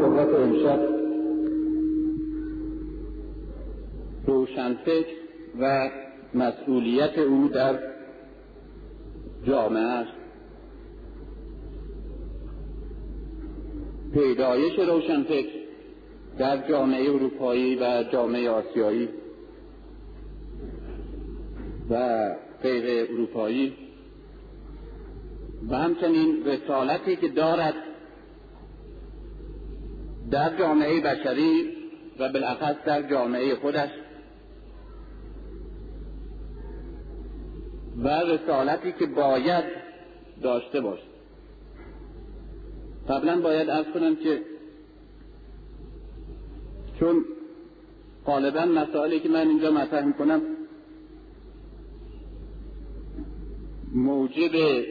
صحبت امشب. روشنفکر و مسئولیت او در جامعه است. پیدایش روشنفکر در جامعه اروپایی و جامعه آسیایی و غیر اروپایی. و همچنین رسالتی که دارد در جامعه بشری و بالاخص در جامعه خودش. و رسالتی که باید داشته باشد قبلا باید ارز کنم که چون غالبا مسائلی که من اینجا مطرح می‌کنم موجب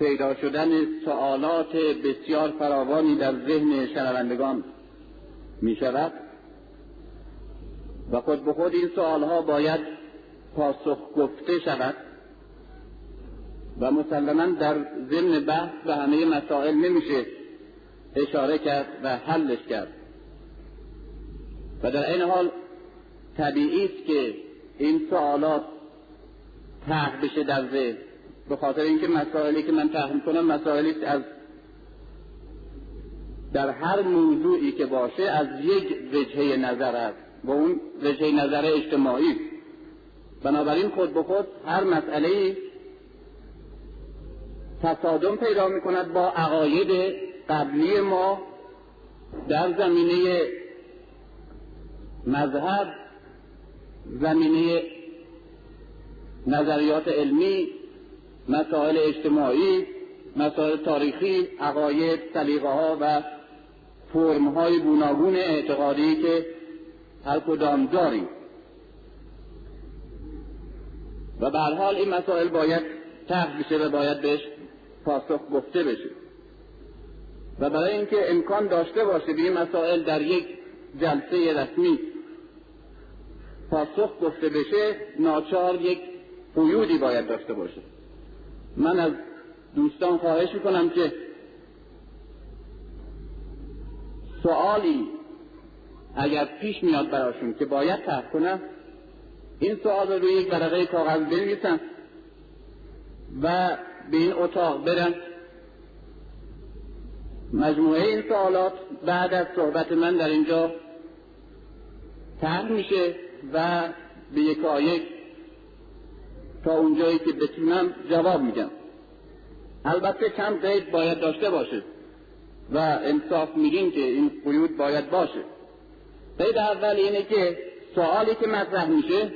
پیدا شدن سوالات بسیار فراوانی در ذهن شنوندگان می شود و خود به خود این سوالها باید پاسخ گفته شود و مسلما در ضمن بحث و همه مسائل نمیشه اشاره کرد و حلش کرد. و در این حال طبیعی است که این سوالات طرح بشه در ذهن. به خاطر اینکه مسائلی که من طرح می‌کنم مسائلی از در هر موضوعی که باشه از یک وجهه نظر است و اون وجهه نظر اجتماعی. بنابراین خود به خود هر مسئله تصادم پیدا می کند با عقاید قبلی ما در زمینه مذهب زمینه نظریات علمی مسائل اجتماعی مسائل تاریخی عقاید سلیقه ها و فرم های گوناگون اعتقادی که هر کدام داریم. و به حال این مسائل باید طرح بشه و باید بهش پاسخ گفته بشه. و برای اینکه امکان داشته باشه به این مسائل در یک جلسه رسمی پاسخ گفته بشه ناچار یک قیودی باید داشته باشه. من از دوستان خواهش می‌کنم که سوالی اگر پیش میاد براشون که باید طرح کنم این سوال رو روی یک ورقه کاغذ بنویسن و به این اتاق برن مجموعه این سوالات بعد از صحبت من در اینجا طرح میشه و به یک یک تا اونجایی که بتونم جواب میگم البته چند قید باید داشته باشه و انصاف میگیم که این قیود باید باشه. قید اول اینه که سوالی که مطرح میشه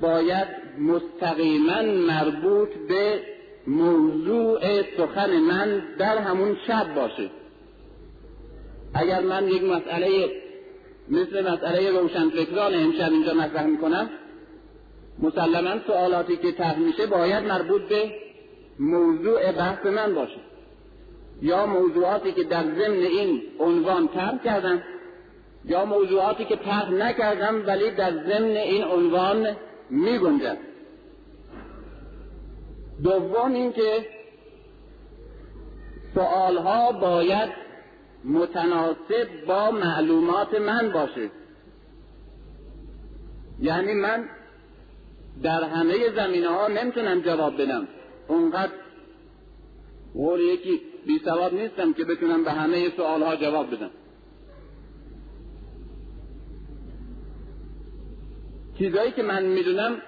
باید مستقیما مربوط به موضوع سخن من در همون شب باشه. اگر من یک مسئله مثل مسئله روشنفکران امشب اینجا مطرح می‌کنم مسلما سوالاتی که طرح میشه باید مربوط به موضوع بحث من باشه. یا موضوعاتی که در ضمن این عنوان طرح کردم یا موضوعاتی که طرح نکردم ولی در ضمن این عنوان میگنجد دوم اینکه سوالها باید متناسب با معلومات من باشه. یعنی من در همه زمینه ها نمی‌تونم جواب بدم. اونقدر قول یکی بی سواب نیستم که بتونم به همه سوال ها جواب بدم. چیزایی که من می‌دونم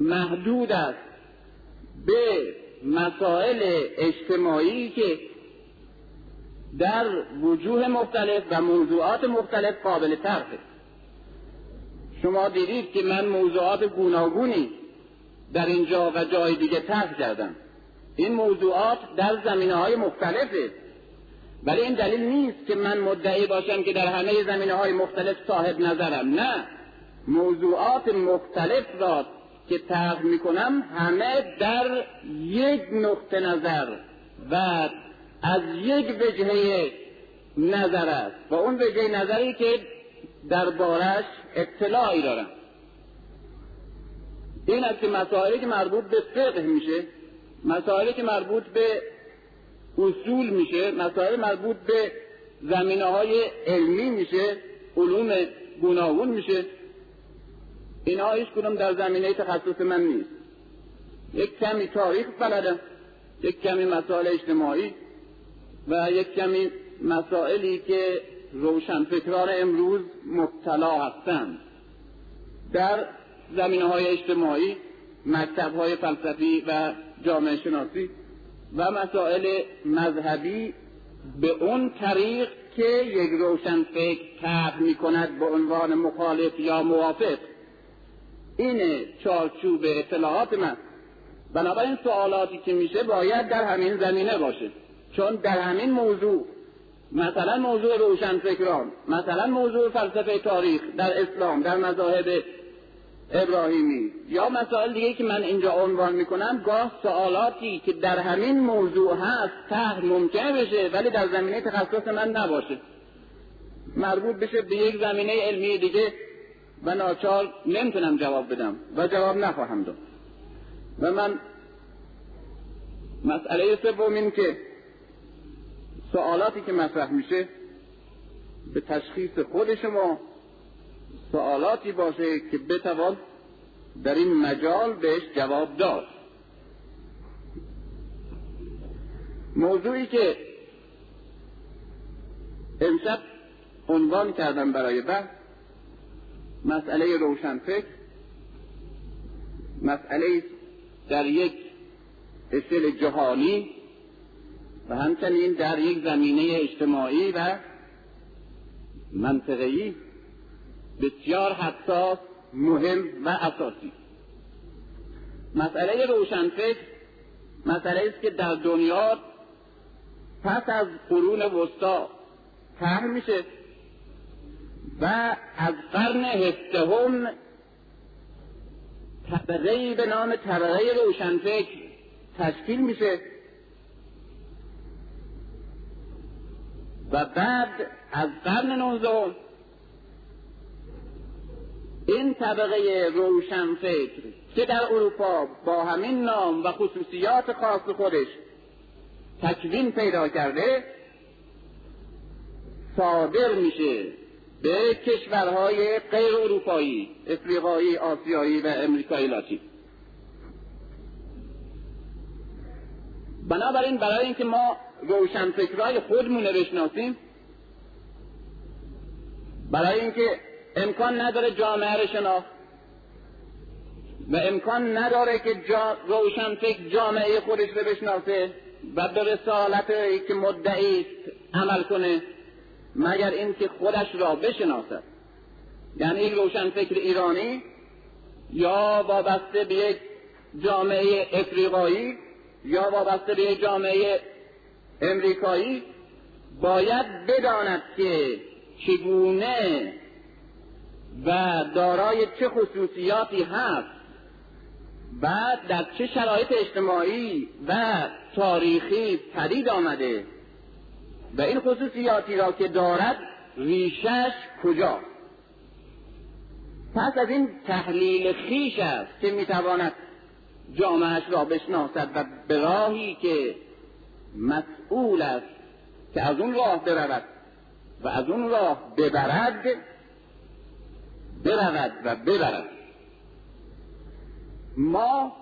محدود است به مسائل اجتماعی که در وجوه مختلف و موضوعات مختلف قابل طرحه شما دیدید که من موضوعات گوناگونی در اینجا و جای دیگه طرح کردم. این موضوعات در زمینه های مختلفه. ولی این دلیل نیست که من مدعی باشم که در همه زمینه های مختلف صاحب نظرم. نه. موضوعات مختلف را که طرح می‌کنم همه در یک نقطه نظر و از یک وجهه نظر است. و اون وجهه نظری که دربارش اطلاعی دارم. این است که مسائلی که مربوط به فقه میشه مسائلی که مربوط به اصول میشه مسائل مربوط به زمینه های علمی میشه علوم گوناگون میشه. اینا هیچ کدوم در زمینه تخصص من نیست. یک کمی تاریخ بلدم یک کمی مسائل اجتماعی و یک کمی مسائلی که روشنفکران امروز مبتلا هستند. در زمینه های اجتماعی مکتب های فلسفی و جامعه شناسی و مسائل مذهبی به اون طریق که یک روشنفکر طرح می کند به عنوان مخالف یا موافق. این چارچوب اطلاعات من. بنابراین سوالاتی که میشه باید در همین زمینه باشه. چون در همین موضوع مثلا موضوع روشنفکران مثلا موضوع فلسفه تاریخ در اسلام در مذاهب ابراهیمی یا مسائل دیگه که من اینجا عنوان می‌کنم گاه سوالاتی که در همین موضوع هست ته ممکن بشه ولی در زمینه تخصص من نباشه. مربوط بشه به یک زمینه علمی دیگه و ناچار نمی‌تونم جواب بدم و جواب نخواهم داد. و من مسئله سوم این که سوالاتی که مطرح میشه به تشخیص خود شما سوالاتی باشه که بتوان در این مجال بهش جواب داد. موضوعی که امشب عنوان کردم برای بحث مسئله روشنفکر مسئله در یک اصل جهانی و همچنین در یک زمینه اجتماعی و منطقه‌ای بسیار حساس مهم و اساسی. مسئله روشنفکر مسئله است که در دنیا پس از قرون وسطا طرح میشه و از قرن هفدهم طبقه به نام طبقه روشنفکر تشکیل میشه. و بعد از قرن نوزدهم این طبقه روشنفکر که در اروپا با همین نام و خصوصیات خاص خودش تکوین پیدا کرده صادر میشه به کشورهای غیر اروپایی افریقایی آسیایی و امریکایی لاتین بنابراین برای اینکه ما روشنفکرهای خودمون رو بشناسیم. برای اینکه امکان نداره جامعه رو شناخت و امکان نداره که جا روشنفکر جامعه خودش رو بشناسه و به رسالت که مدعی است عمل کنه مگر اینکه خودش را بشناسد. یعنی یک روشنفکر ایرانی یا وابسته به یک جامعه افریقایی یا وابسته به یک جامعه امریکایی باید بداند که چگونه و دارای چه خصوصیاتی هست بعد در چه شرایط اجتماعی و تاریخی پدید آمده و این خصوصیاتی را که دارد ریشش کجا پس از این تحلیل خیش است که می‌تواند جامعش را بشناسد و به راهی که مسئول است که از اون راه برود و از اون راه ببرد برود و ببرد. ما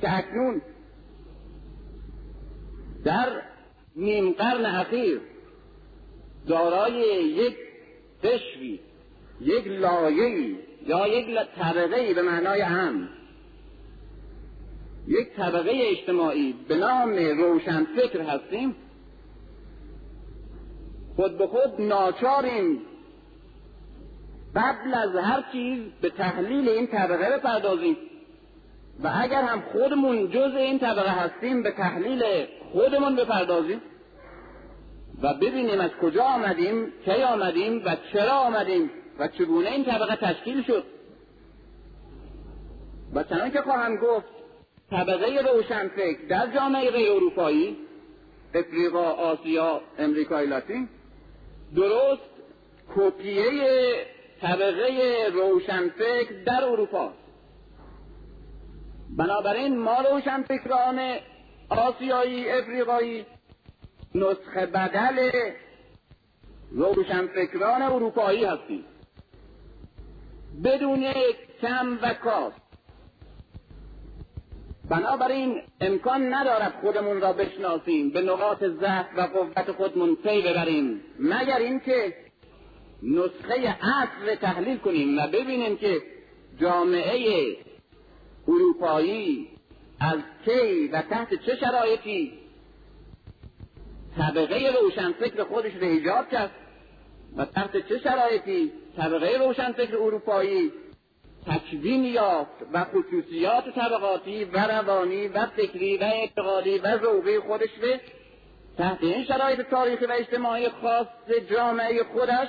که اکنون در نیم قرن اخیر دارای یک قشری یک لایه‌ای یا یک طبقه به معنای هم یک طبقه اجتماعی به نام روشنفکر هستیم. خود به خود ناچاریم. قبل از هر چیز به تحلیل این طبقه بپردازیم. و اگر هم خودمون جز این طبقه هستیم به تحلیل خودمون بپردازیم. و ببینیم از کجا آمدیم کی آمدیم و چرا آمدیم و چگونه این طبقه تشکیل شد. و چنان که خواهم گفت طبقه روشنفکر در جامعه غیر اروپایی افریقا آسیا امریکای لاتین درست کپیه طبقه روشنفکر در اروپا. بنابراین ما روشنفکران آسیایی افریقایی نسخه بدل روشنفکران اروپایی هستیم. بدون کم و کاست بنابراین امکان ندارد خودمون را بشناسیم به نقاط ضعف و قوت خودمون پی ببریم. مگر اینکه نسخه اصل تحلیل کنیم و ببینیم که جامعه اروپایی از کی و تحت چه شرایطی طبقه روشنفکر خودش را ایجاد کرد و تحت چه شرایطی طبقه روشنفکر اروپایی تکوین یافت و خصوصیات طبقاتی و روانی و فکری و اعتقادی و ذوقی خودش به تحت این شرایط تاریخی و اجتماعی خاص جامعه خودش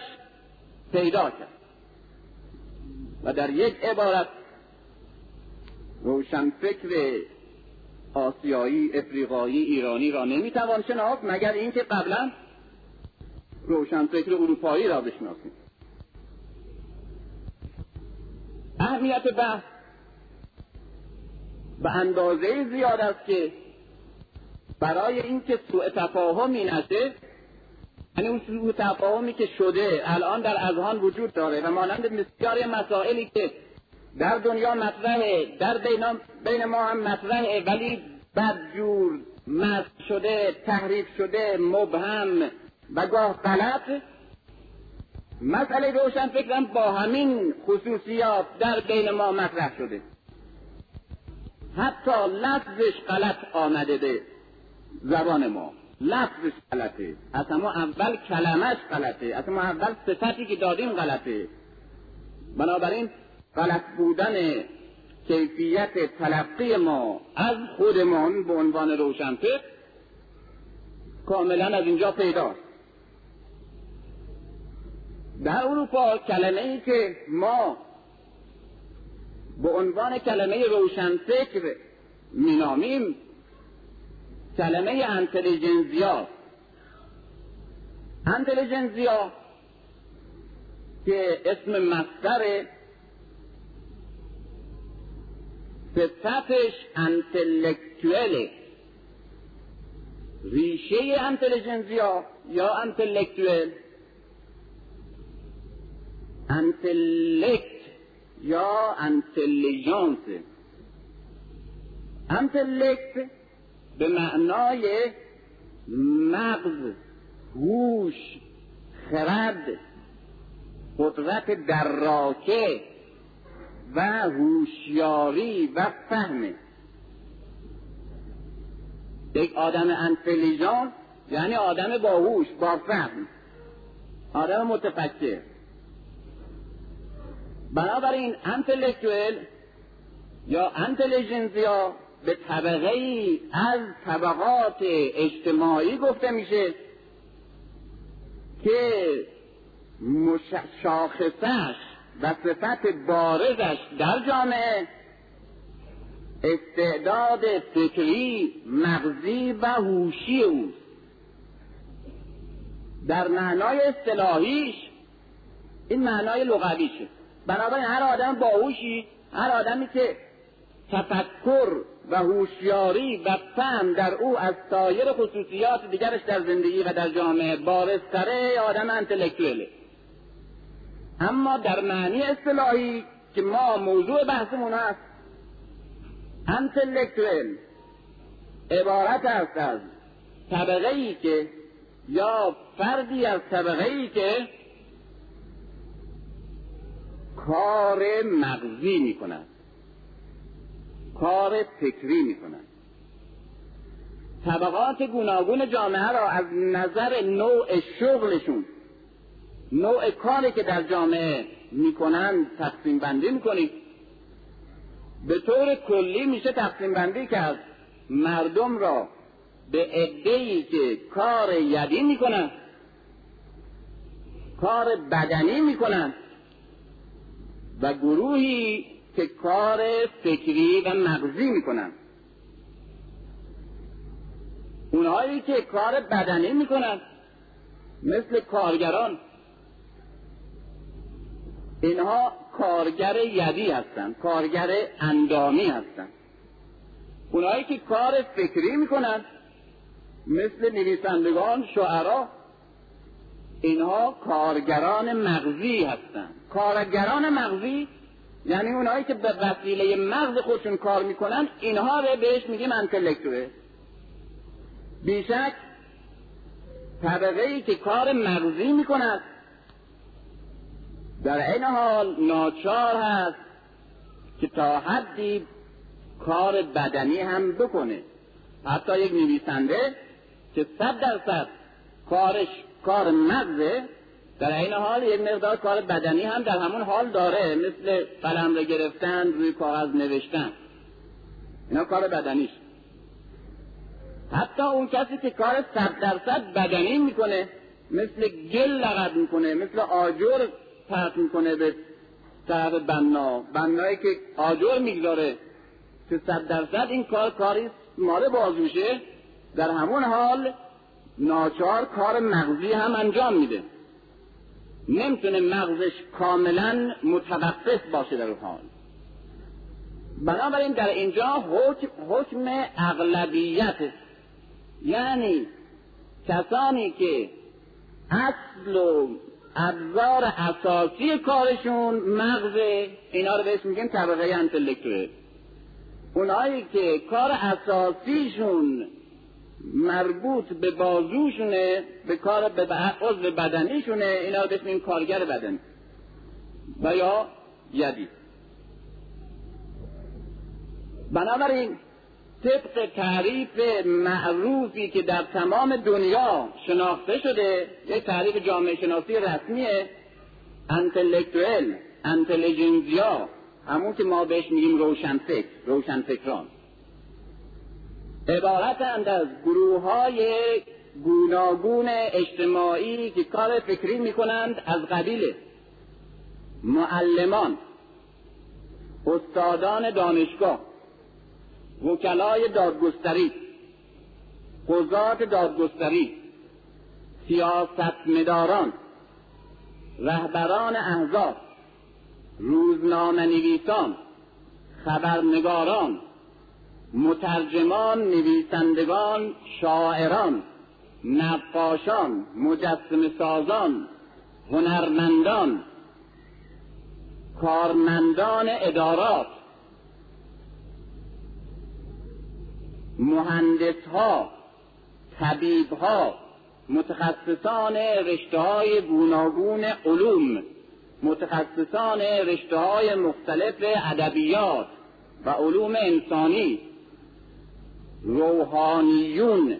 پیدا کرد. و در یک عبارت روشنفکر آسیایی افریقایی ایرانی را نمی‌توان شناخت مگر اینکه قبلا روشنفکر اروپایی را بشناسیم. اهمیت بحث. به اندازه زیاد است که برای اینکه سوء تفاهمی نشه یعنی اون سوء تفاهمی که شده الان در اذهان وجود داره و مانند بسیاری مسائلی که در دنیا مطرحه در بین ما هم مطرحه ولی بدجور مست شده تحریف شده مبهم و گاه غلط مسئله روشن فکرم با همین خصوصیات در بین ما مطرح شده. حتی لفظش غلط آمده به زبان ما. لفظش غلطه. اصلا ما اول کلمش غلطه. اصلا ما اول صفتی که دادیم غلطه. بنابراین غلط بودن کیفیت تلقی ما از خودمان به عنوان روشنفکر کاملا از اینجا پیداست. در اروپا کلمه ای که ما به عنوان کلمه روشنفکر مینامیم کلمه انتلیجنزیا انتلیجنزیا که اسم مصدر صفتش انتلکتوله ریشه انتلیجنزیا یا انتلکتوال انتلکت یا انتلیجانس انتلکت به معنای مغز هوش خرد قدرت دراکه و هوشیاری و فهم یک آدم انتلیجان یعنی آدم باهوش با فهم آدم متفکر بنابراین انتلیکتویل یا انتلیجنزیا به طبقه ای از طبقات اجتماعی گفته میشه که شاخصش و صفت بارزش در جامعه استعداد فکری مغزی و هوشی اوست. در معنای اصطلاحیش این معنای لغویشه. بنابراین هر آدم باهوشی هر آدمی که تفکر و هوشیاری و فهم در او از سایر خصوصیات دیگرش در زندگی و در جامعه بارزتره آدم انتلکتوله اما در معنی اصطلاحی که ما موضوع بحثمون است انتلکتوال عبارت است از طبقه ای که یا فردی از طبقه ای که کار مغزی می کار فکری می طبقات گوناگون جامعه را از نظر نوع شغلشون نوع کاری که در جامعه می‌کنن تقسیم بندی می‌کنیم به طور کلی میشه تقسیم بندی کرد. مردم را به عدهای که کار یدی می‌کنن کار بدنی می‌کنن. و گروهی که کار فکری و مغزی می‌کنن. اونهایی که کار بدنی می‌کنن مثل کارگران. اینها کارگر یدی هستند کارگر اندامی هستند اونهایی که کار فکری می‌کنن مثل نویسندگان شعرا اینها کارگران مغزی هستند کارگران مغزی یعنی اونایی که به وسیله مغز خودشون کار می‌کنن اینها رو بهش میگیم انتلکتوه بیشک طبقه ای که کار مغزی می‌کند. در این حال ناچار هست که تا حدی کار بدنی هم بکنه. حتی یک نویسنده که صد درصد کارش کار مغزه. در این حال یک مقدار کار بدنی هم در همون حال داره مثل قلم رو گرفتن روی کاغذ نوشتن. اینا کار بدنیش. حتی اون کسی که کار صد درصد بدنی می‌کنه مثل گل لغت می‌کنه مثل آجر پرت می‌کنه به طرف بنا. بنایی که آجر می‌گذاره که صد درصد این کار کاری ماره بازوشه در همون حال ناچار کار مغزی هم انجام میده. نمی‌تونه مغزش کاملا متوقف باشه در حال. بنابراین در اینجا حکم, حکم اغلبیت یعنی کسانی که اصل و ابزار اساسی کارشون مغز اینا رو بهش میگیم طبقه انتلکتوه اونایی که کار اساسیشون مربوط به بازوشونه به کار به عضو بدنیشونه اینا رو بهش کارگر بدن. و یا یدی بنابراین طبق تعریف معروفی که در تمام دنیا شناخته شده یک تعریف جامعه شناسی رسمیه انتلکتوئل انتلیجنزیا همون که ما بهش میگیم روشنفکر روشنفکران. عبارتند از گروه های گوناگون اجتماعی که کار فکری می‌کنند از قبیل معلمان استادان دانشگاه وکلای دادگستری قضات دادگستری سیاستمداران رهبران احزاب روزنامه نویسان خبرنگاران مترجمان نویسندگان شاعران نقاشان مجسم سازان هنرمندان کارمندان ادارات مهندسها طبیبها متخصصان رشته های گوناگون علوم متخصصان رشته های مختلف ادبیات و علوم انسانی. روحانیون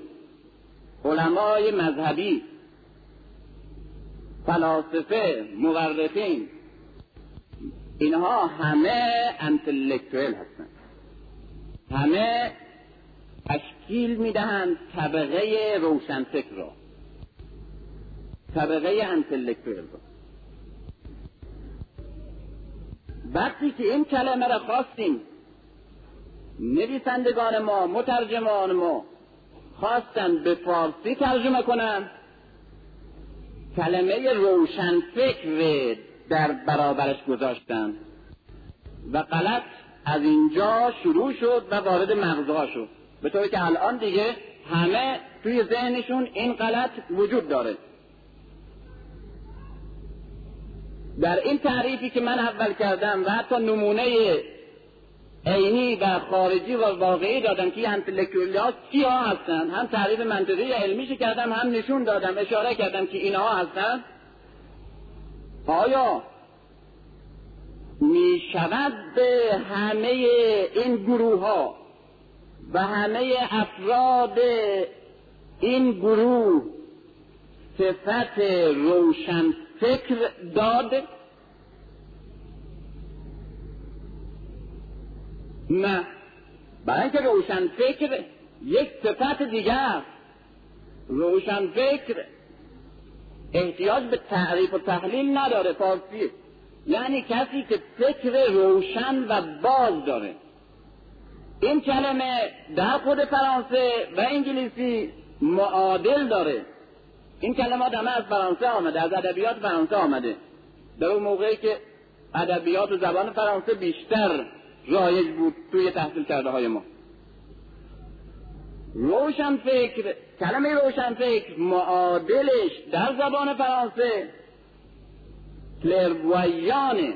علمای مذهبی فلاسفه مورخین. اینها همه انتلکتوئل هستند. همه تشکیل می‌دهند طبقه روشنفکر را. طبقه انتلکتوئل را. وقتی که این کلمه را خواستیم نویسندگان ما مترجمان ما خواستن به فارسی ترجمه کنن. کلمه روشنفکر در برابرش گذاشتن. و غلط از اینجا شروع شد و وارد مغزها شد. به طوری که الان دیگه همه توی ذهنشون این غلط وجود داره. در این تعریفی که من اول کردم و حتی نمونه عینی و خارجی و واقعی دادم که انتلکتولی ها ها هستن؟ هم تعریف منطقی علمیش کردم هم نشون دادم اشاره کردم که اینها هستن. آیا می شود به همه این گروه ها و همه افراد این گروه صفت روشن فکر داد؟ نه. برای اینکه روشن فکر یک صفت دیگر روشن فکر احتیاج به تعریف و تحلیل نداره فارسی. یعنی کسی که فکر روشن و باز داره. این کلمه در خود فرانسه و انگلیسی معادل داره. این کلمات همه از فرانسه آمده از ادبیات فرانسه آمده. در اون موقعی که ادبیات و زبان فرانسه بیشتر رایج بود توی تحصیل کرده های ما. روشن فکر کلمه روشن فکر معادلش در زبان فرانسه. کلرویانه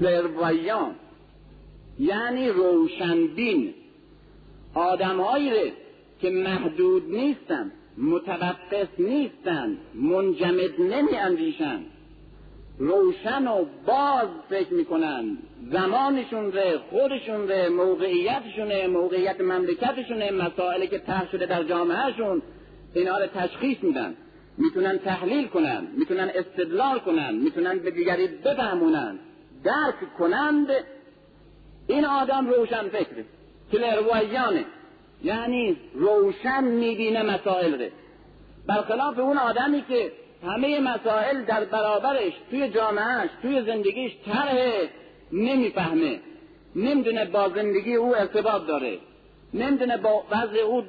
کلرویان. یعنی روشنبین آدمهایی که محدود نیستند متوقف نیستند منجمد نمی اندیشند روشن و باز فکر می‌کنن. زمانشون ره خودشون ره موقعیتشونه موقعیت مملکتشونه مسائلی که طرح شده در جامعهشون اینا رو تشخیص میدن. می‌تونن تحلیل کنن می‌تونن استدلال کنن می‌تونن به دیگری بفهمونن. درک کنند این آدم روشن فکره. کلرویانه. یعنی روشن می‌بینه مسائل ره برخلاف اون آدمی که همه مسائل در برابرش توی جامعهش توی زندگیش طرح نمی‌فهمه. نمی‌دونه با زندگی او ارتباط داره. نمی‌دونه با وضع او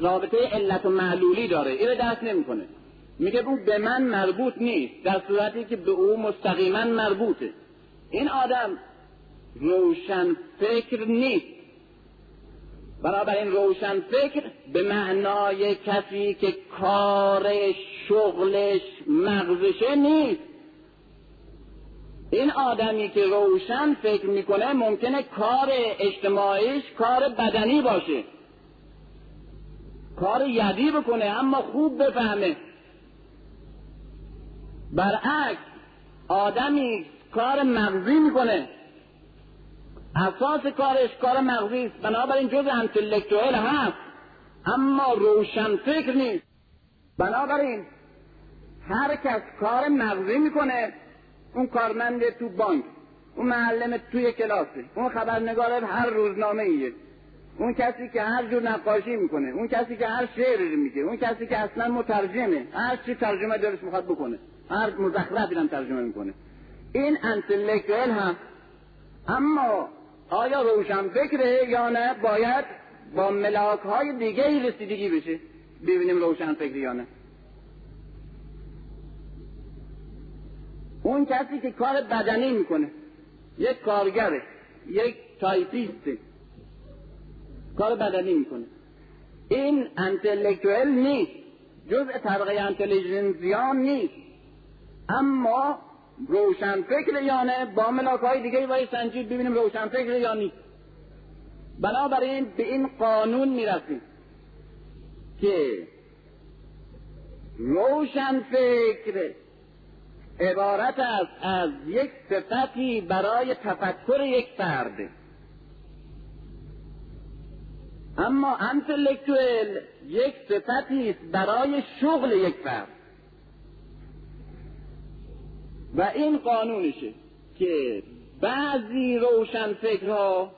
رابطه علت و معلولی داره. اینو درک نمی‌کنه. میگه او به من مربوط نیست در صورتی که به او مستقیما مربوطه. این آدم روشن فکر نیست. این روشن فکر به معنای کسی که کار شغلش مغزشه نیست. این آدمی که روشن فکر می‌کنه ممکنه کار اجتماعیش کار بدنی باشه. کار یدی بکنه اما خوب بفهمه. برعکس آدمی کار مغزی می‌کنه. اساس کارش کار مغزی است. بنابراین جز انتلکتوئل هست. اما روشن فکر نیست. بنابراین هر کس کار مغزی می‌کنه اون کارمند تو بانک اون معلم توی کلاسه اون خبرنگار هر روزنامه ایه اون کسی که هر جور نقاشی می‌کنه اون کسی که هر شعری میگه اون کسی که اصلا مترجمه هر چی ترجمه دارش می‌خواد بکنه هر مزخرفی هم ترجمه می‌کنه. این انتلکتوئل هم اما آیا روشن فکره یا نه؟ باید با ملاک های دیگه ای رسیدگی بشه. ببینیم روشن فکره یا نه. اون کسی که کار بدنی می‌کنه یک کارگره یک تایپیسته کار بدنی می‌کنه. این انتلکتوئل نیست جزء طبقه انتلیجنزیان نیست. اما روشن فکر یا نه با ملاک های دیگه باید سنجید ببینیم روشن فکر یا نیست بنابراین به این قانون می‌رسیم که روشن فکر عبارت است از یک صفتی برای تفکر یک فرد. اما انتلکتوئل یک صفتی است برای شغل یک فرد. و این قانونشه که بعضی روشن فکرها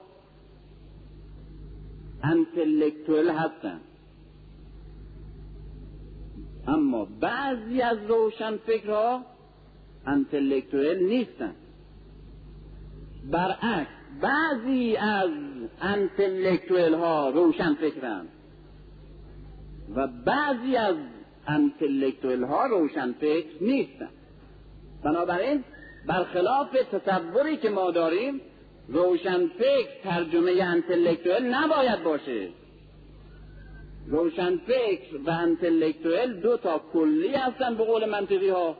انتلکتوئل هستن. اما بعضی از روشن فکرها انتلکتوئل نیستن. برعکس بعضی از انتلکتوئل ها روشن فکرن و بعضی از انتلکتوئل ها روشن فکر نیستن. بنابراین برخلاف تصوری که ما داریم روشن فکر ترجمه انتلکتوئل نباید باشه. روشن فکر و انتلکتوئل دو تا کلی هستن به قول منطقی ها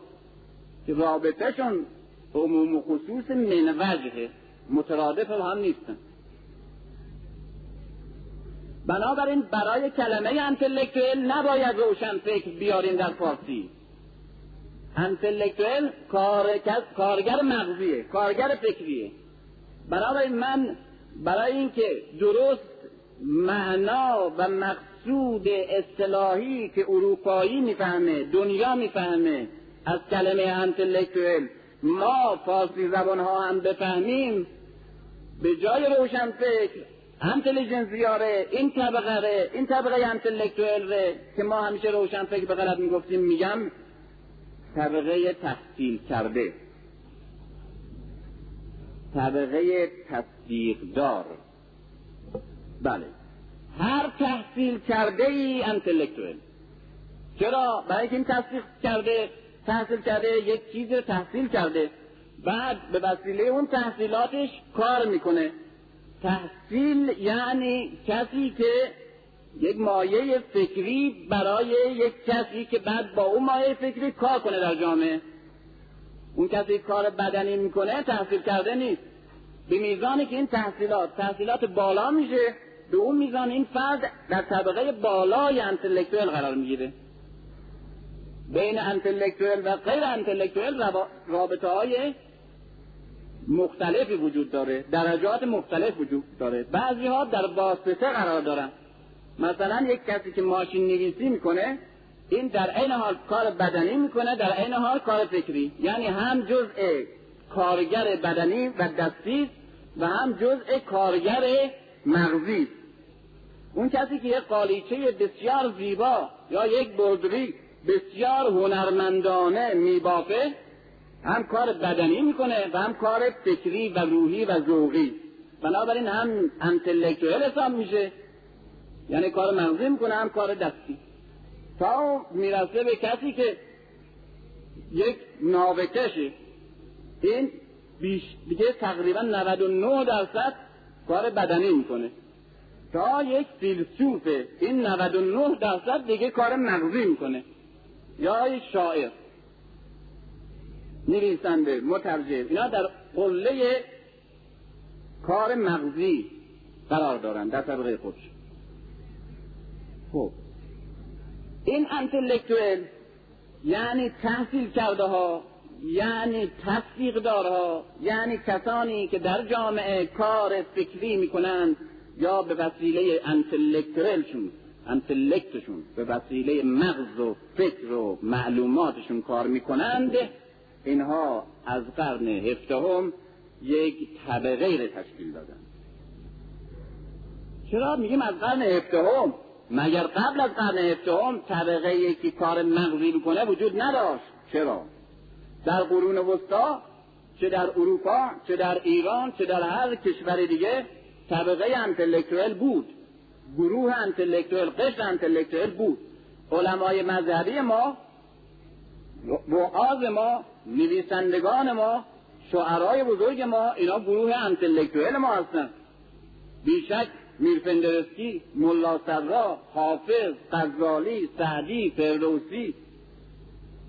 که رابطهشون عموم و خصوص من وجهه مترادف هم نیستن. بنابراین برای کلمه انتلکتوئل نباید روشن فکر بیاریم در فارسی. انتلکتوئل کارگر مغزیه کارگر فکریه. بنابراین من برای اینکه درست معنا و مقصود اصطلاحی که اروپایی می‌فهمه دنیا می‌فهمه از کلمه انتلکتوئل ما فارسی زبان ها هم بفهمیم به جای روشن فکر انتلیجنسیاره این طبقه ره این طبقه انتلکتوئل ره که ما همیشه روشن فکر به غلط می‌گفتیم میگم طبقه تحصیل کرده. طبقه تصدیق دار بله. هر تحصیل کرده ای انتلکتوئل چرا؟ برای این تصدیق کرده تحصیل کرده یک چیز تحصیل کرده. بعد به وسیله اون تحصیلاتش کار می‌کنه. تحصیل یعنی کسی که یک مایه فکری برای یک کسی که بعد با اون مایه فکری کار کنه در جامعه. اون کسی کار بدنی می‌کنه تحصیل کرده نیست. به میزانی که این تحصیلات تحصیلات بالا میشه به اون میزان این فرد در طبقه بالای انتلکتویل قرار می‌گیره. بین انتلکتویل و غیر انتلکتویل رابطه های مختلفی وجود داره درجات مختلف وجود داره. بعضی ها در واسطه قرار دارن. مثلا یک کسی که ماشین نویسی می‌کنه این در عین حال کار بدنی می‌کنه در عین حال کار فکری. یعنی هم جزء کارگر بدنی و دستی و هم جزء کارگر مغزی. اون کسی که یک قالیچه بسیار زیبا یا یک بردری بسیار هنرمندانه میبافه هم کار بدنی می‌کنه و هم کار فکری و روحی و ذوقی. بنابراین هم انتلکتویل حساب میشه. یعنی کار مغزی می‌کنه هم کار دستی. تا می‌رسه به کسی که یک ناوکشه این بیش دیگه تقریبا 99 درصد کار بدنی می‌کنه. تا یک فیلسوفه این 99 درصد دیگه کار مغزی می‌کنه. یا یک شاعر. نویسنده مترجم اینا در قله کار مغزی قرار دارن در طبقه خودش خب. این انتلکتوئل یعنی تحصیل کرده ها یعنی تصدیق دارها یعنی کسانی که در جامعه کار فکری می‌کنند یا به وسیله انتلکتوئلشون انتلکتشون به وسیله مغز و فکر و معلوماتشون کار می‌کنند اینها از قرن هفدهم یک طبقه را تشکیل دادن چرا میگیم از قرن هفدهم؟ مگر قبل از قرن هفدهم طبقه یکی کار مغزی می‌کنه وجود نداشت. چرا؟ در قرون وسطا چه در اروپا چه در ایران چه در هر کشور دیگه طبقه انتلکتوئل بود. گروه انتلکتوئل قشر انتلکتوئل بود. علمای مذهبی ما وعاظ ما نویسندگان ما شعرهای بزرگ ما اینا گروه انتلکتوئل ما هستن. بیشک میرفندرسکی ملا سرا حافظ غزالی سعدی فردوسی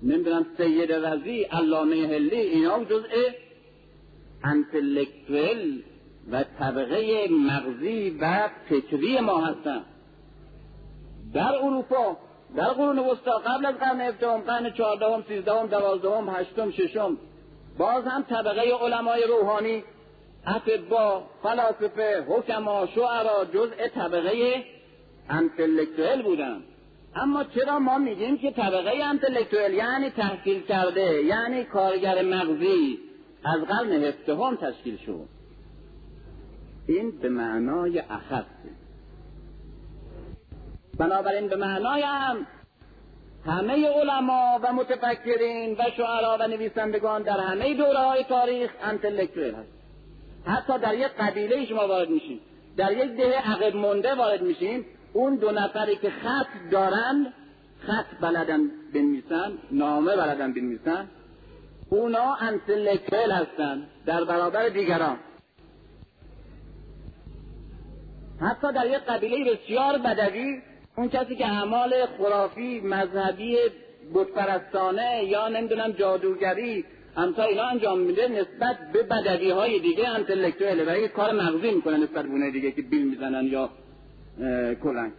نمی‌دونم سید رزی علامه هلی اینا جزء انتلکتوئل و طبقه مغزی و فکری ما هستن. در اروپا در قرون وسطا قبل از قرن هفدهم قرن چهاردهم سیزدهم دوازدهم هشتم ششم باز هم طبقه علمای روحانی اطبا فلاسفه حکما شعرا جزء طبقه انتلکتوئل بودن. اما چرا ما میگیم که طبقه انتلکتوئل یعنی تحصیل کرده یعنی کارگر مغزی؟ از قرن هفدهم تشکیل شد. این به معنای اخص. بنابراین به معنای هم همه علما و متفکرین و شعرا و نویسندگان در همه دوره های تاریخ انتلکتویل هست حتی در یک قبیله شما وارد میشین. در یک ده عقب مونده وارد میشین. اون دو نفری که خط دارن خط بلدن بنویسن نامه بلدن بنویسن اونا انتلکتویل هستن در برابر دیگران. حتی در یک قبیله بسیار بدوی اون کسی که اعمال خرافی مذهبی بتپرستانه یا نمی‌دونم جادوگری همتا اینا انجام میده نسبت به بدوی های دیگه انتلکتوئله و یک کار مغزی می‌کنن نسبت به دیگه که بیل می‌زنن یا کلنگ.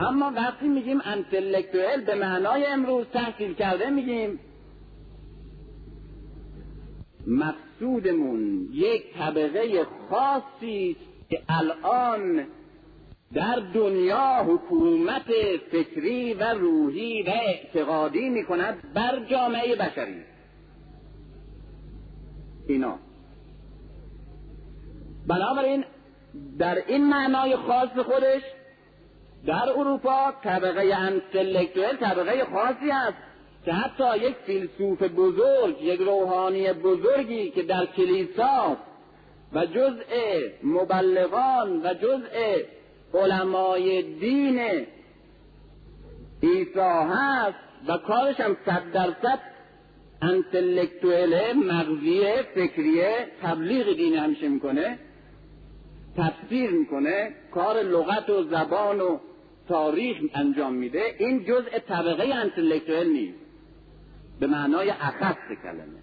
اما وقتی میگیم انتلکتوئل به معنای امروز تحصیل کرده میگیم مقصودمون یک طبقه خاصی که الان در دنیا حکومت فکری و روحی و اعتقادی می کند بر جامعه بشری. اینا. بنابراین در این معنای خاص خودش در اروپا طبقه انتلکتوئل طبقه خاصی است که حتی یک فیلسوف بزرگ یک روحانی بزرگی که در کلیسا و جزء مبلغان و جزء علمای دین عیسی هست و کارش هم صد درصد انتلکتوئل مغزی فکریه تبلیغ دین همیشه می‌کنه تفسیر می‌کنه کار لغت و زبان و تاریخ انجام میده این جزء طبقه انتلکتوال نیست به معنای اخص کلمه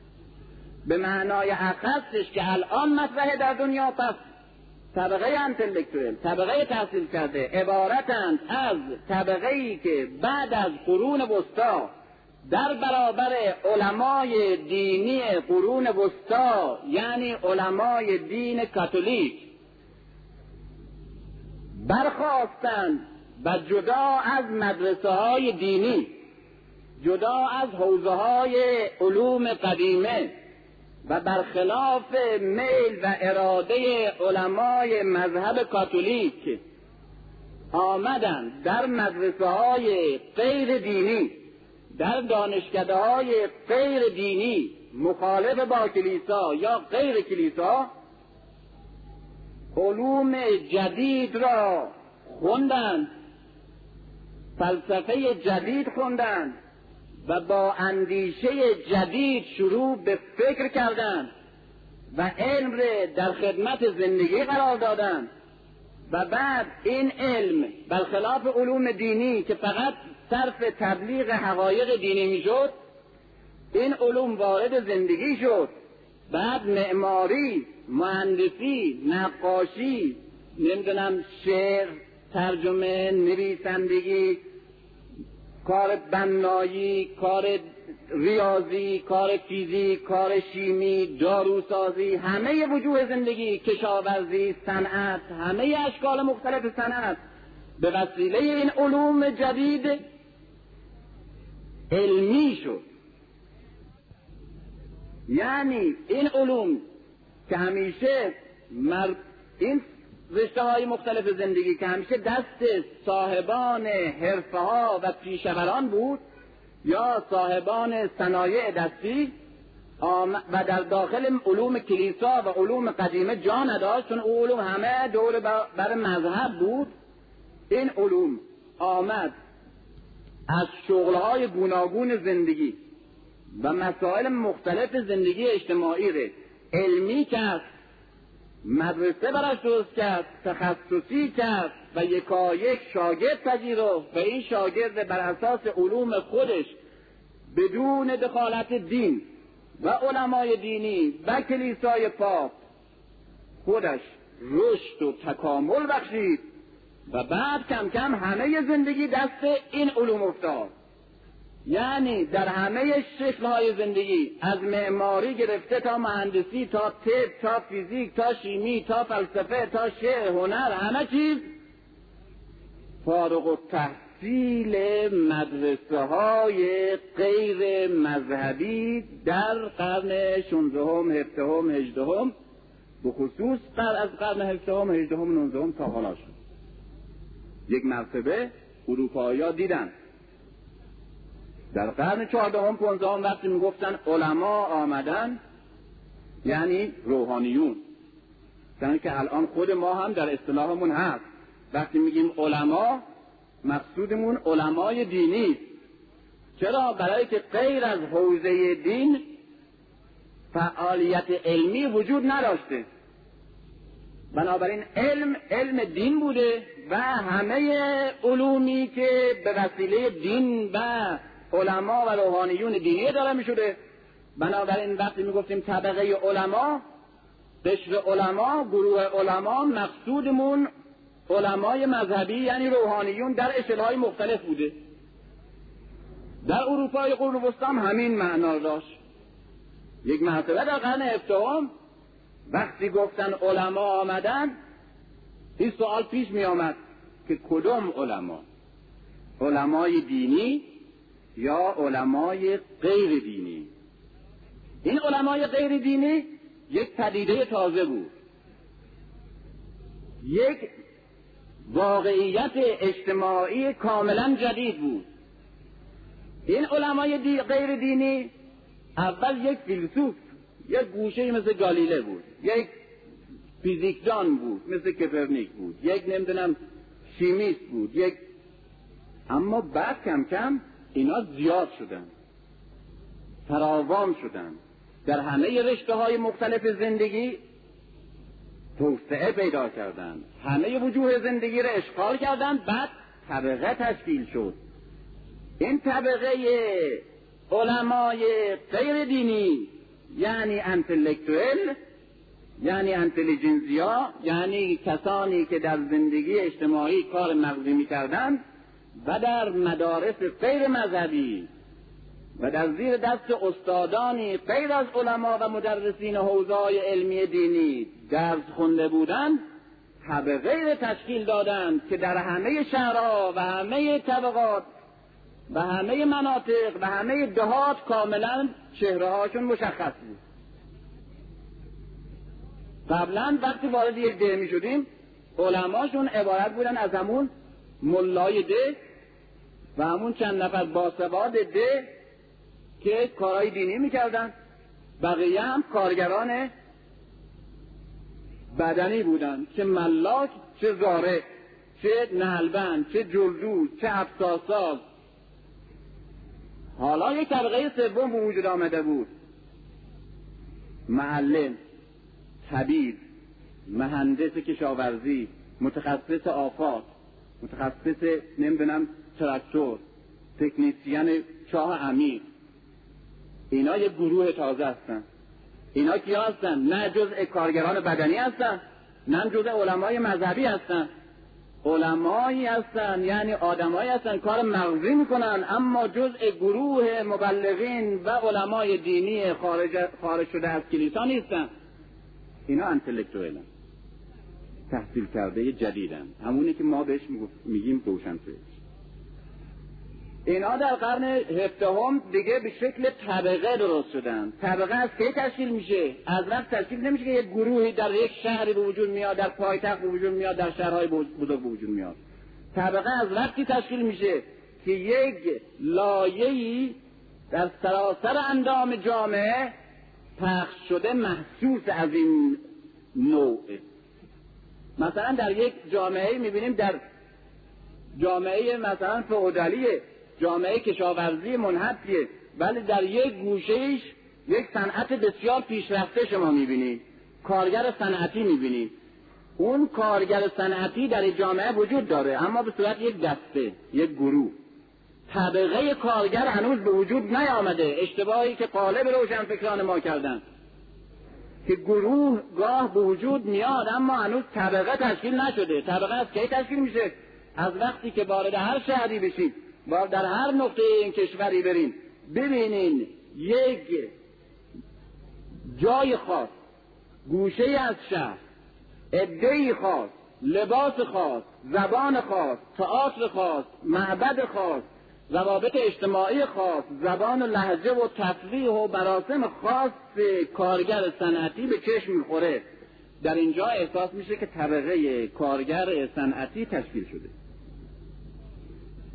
به معنای اخصش که الان مطرحه در دنیا پس طبقه انتلکتوال طبقه تحصیل کرده عبارتند از طبقه ای که بعد از قرون وسطا در برابر علمای دینی قرون وسطا یعنی علمای دین کاتولیک برخواستند و جدا از مدرسه های دینی جدا از حوزه های علوم قدیمه و برخلاف میل و اراده علمای مذهب کاتولیک آمدن در مدرسه های غیر دینی. در دانشکده های غیر دینی مخالف با کلیسا یا غیر کلیسا علوم جدید را خوندند فلسفه جدید خوندند و با اندیشه جدید شروع به فکر کردند و علم را در خدمت زندگی قرار دادند. و بعد این علم برخلاف علوم دینی که فقط صرف تبلیغ حقایق دینی می‌شد این علوم وارد زندگی شد. بعد معماری مهندسی نقاشی نمی‌دونم شعر ترجمه نویسندگی کار بنایی کار ریاضی کار فیزیک کار شیمی داروسازی همه وجوه زندگی کشاورزی صنعت همه اشکال مختلف صنعت. به وسیله این علوم جدید علمی شد. یعنی این علوم که همیشه مر... این رشته های مختلف زندگی که همیشه دست صاحبان حرفه ها و پیشوران بود یا صاحبان صنایع دستی و در داخل علوم کلیسا و علوم قدیمه جا نداشت چون علوم همه دور بر مذهب بود. این علوم آمد از شغلهای گوناگون زندگی و مسائل مختلف زندگی اجتماعی را علمی کرد مدرسه براش درست کرد تخصصی کرد و یکا یک شاگرد پذیرفت و این شاگرد بر اساس علوم خودش بدون دخالت دین و علمای دینی و کلیسای پاک خودش رشد و تکامل بخشید. و بعد کم کم همه زندگی دست این علوم افتاد. یعنی در همه های زندگی از معماری گرفته تا مهندسی تا طب تا فیزیک تا شیمی تا فلسفه تا شعر هنر همه چیز فارغ و تحصیل مدرسه های غیر مذهبی در قرن 16 هم 17 هم 18 هم به خصوص از قرن 17 هم 18 هم 19 هم تا حالا شد. یک مرتبه اروپایی دیدن. در قرن چهاردهم پونزدهم وقتی می‌گفتن علما آمدن یعنی روحانیون. در که الان خود ما هم در اصطلاحمون هست. وقتی میگیم علما مقصودمون علمای دینی. چرا؟ برای که غیر از حوزه دین فعالیت علمی وجود نداشته. بنابراین علم علم دین بوده و همه علومی که به وسیله دین و علما و روحانیون دینی داره می شده بنابراین وقتی می گفتیم طبقه علما قشر علما گروه علما مقصودمون علمای مذهبی یعنی روحانیون در اشلهای مختلف بوده. در اروپای قرون وسطا همین معنا داشت. یک مرتبه در قرن وقتی گفتن علما آمدن این سوال پیش می آمد که کدوم علما؟ علمای دینی یا علمای غیر دینی؟ این علمای غیر دینی یک پدیده تازه بود. یک واقعیت اجتماعی کاملا جدید بود. این علمای دی غیر دینی اول یک فیلسوف یک گوشه مثل گالیله بود یک فیزیکدان بود مثل کپرنیک بود یک نمی‌دونم شیمیست بود یک اما بعد کم کم اینا زیاد شدن فراوان شدن. در همه رشته های مختلف زندگی توسعه پیدا کردند همه وجوه زندگی را اشغال کردند بعد طبقه تشکیل شد. این طبقه علمای غیر دینی یعنی انتلکتوئل یعنی انتلیجنزیا یعنی کسانی که در زندگی اجتماعی کار مغزی می‌کردند و در مدارس غیر مذهبی و در زیر دست استادانی غیر از علما و مدرسین حوزه علمی دینی درس خونده بودند طبقه تشکیل دادند که در همه شهرها و همه طبقات و همه مناطق و همه دهات کاملا چهره هاشون مشخص بود. قبلا وقتی وارد یک ده می شدیم علماشون عبارت بودن از همون ملای ده و همون چند نفر باسواد ده که کارهای دینی می‌کردن. بقیه هم کارگران بدنی بودن چه ملاک چه زاره چه نهلبند چه جلدو چه افساساز حالا یک طبقه سوم وجود آمده بود. معلم طبیب مهندس کشاورزی متخصص آفات متخصص نمی‌دونم تراکتور تکنیسیان چاه عمیق. اینا یک گروه تازه هستن. اینا کیا هستن؟ نه جز کارگران بدنی هستن نه جز علمای مذهبی هستن. علمایی هستن یعنی آدمایی هستن کار مغزی می‌کنن اما جزء گروه مبلغین و علمای دینی خارج, خارج شده از کلیسا نیستن. اینا انتلکتوئلن تحصیل کرده جدیدن. همونی که ما بهش میگیم روشن اینا در قرن هفدهم دیگه به شکل طبقه درست شدن. طبقه از کی تشکیل میشه؟ از وقت تشکیل نمیشه که یک گروهی در یک شهری به وجود میاد در پایتخت به وجود میاد در شهرهای بزرگ به وجود میاد. طبقه از وقتی تشکیل میشه که یک لایه‌ای در سراسر اندام جامعه پخش شده محسوس از این نوع. مثلا در یک جامعه می‌بینیم در جامعه مثلا فعودالیه جامعه کشاورزی منحطیه ولی در یک گوشهش یک صنعت بسیار پیشرفته شما می‌بینید. کارگر صنعتی می‌بینید. اون کارگر صنعتی در جامعه وجود داره اما به صورت یک دسته یک گروه. طبقه کارگر هنوز به وجود نیامده. اشتباهی که قالب فکران ما کردن. که گروه گاه به وجود میاد اما هنوز طبقه تشکیل نشده. طبقه از کی تشکیل میشه؟ از وقتی که وارد هر شهری بشید. با در هر نقطه این کشوری برین ببینین یک جای خاص گوشه از شهر عده خاص لباس خاص زبان خاص تئاتر خاص معبد خاص روابط اجتماعی خاص زبان و لحجه و تفریح و براسم خاص کارگر صنعتی به چشم می‌خوره. در اینجا احساس میشه که طبقه کارگر صنعتی تشکیل شده.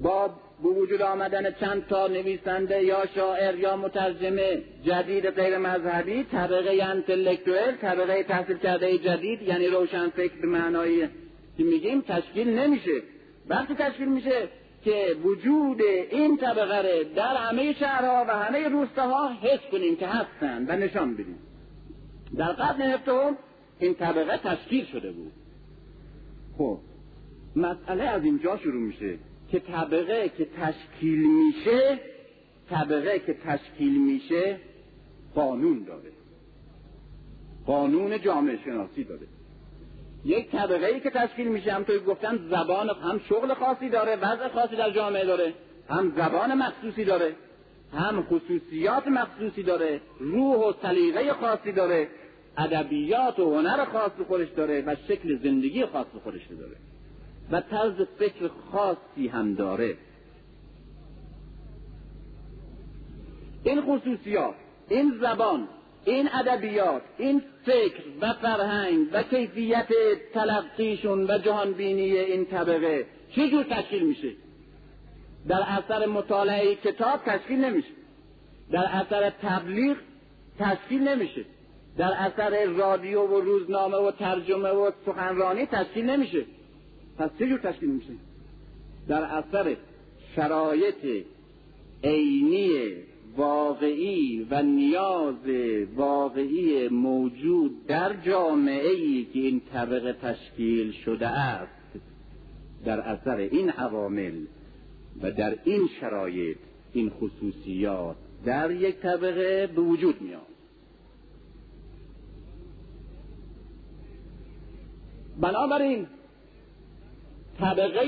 با به وجود آمدن چند تا نویسنده یا شاعر یا مترجمه جدید غیر مذهبی طبقه انتلکتوئل طبقه تحصیل کرده جدید یعنی روشن فکر به معنایی که میگیم؟ تشکیل نمیشه. وقتی تشکیل میشه که وجود این طبقه در همه شهرها و همه روستاها حس کنیم که هستن و نشان بدیم. در قرن هفتم این طبقه تشکیل شده بود. خب مسئله از اینجا شروع میشه. که طبقه که تشکیل میشه طبقه که تشکیل میشه قانون داره قانون جامعه شناسی داره یک طبقه ای که تشکیل میشه هم توی گفتن زبان هم شغل خاصی داره وضع خاصی در جامعه داره هم زبان مخصوصی داره هم خصوصیات مخصوصی داره روح و سلیقه خاصی داره ادبیات و هنر خاص خودش داره و شکل زندگی خاص خودش داره. و طرز فکر خاصی هم داره. این خصوصیات این زبان این ادبیات این فکر و فرهنگ و کیفیت تلقیشون و جهانبینی این طبقه چجور تشکیل میشه؟ در اثر مطالعه کتاب تشکیل نمیشه. در اثر تبلیغ تشکیل نمیشه. در اثر رادیو و روزنامه و ترجمه و سخنرانی تشکیل نمیشه. پس چجور تشکیل میشه؟ در اثر شرایط عینی واقعی و نیاز واقعی موجود در جامعه ای که این طبقه تشکیل شده است در اثر این عوامل و در این شرایط این خصوصیات در یک طبقه به وجود میاد. بنابراین طبقه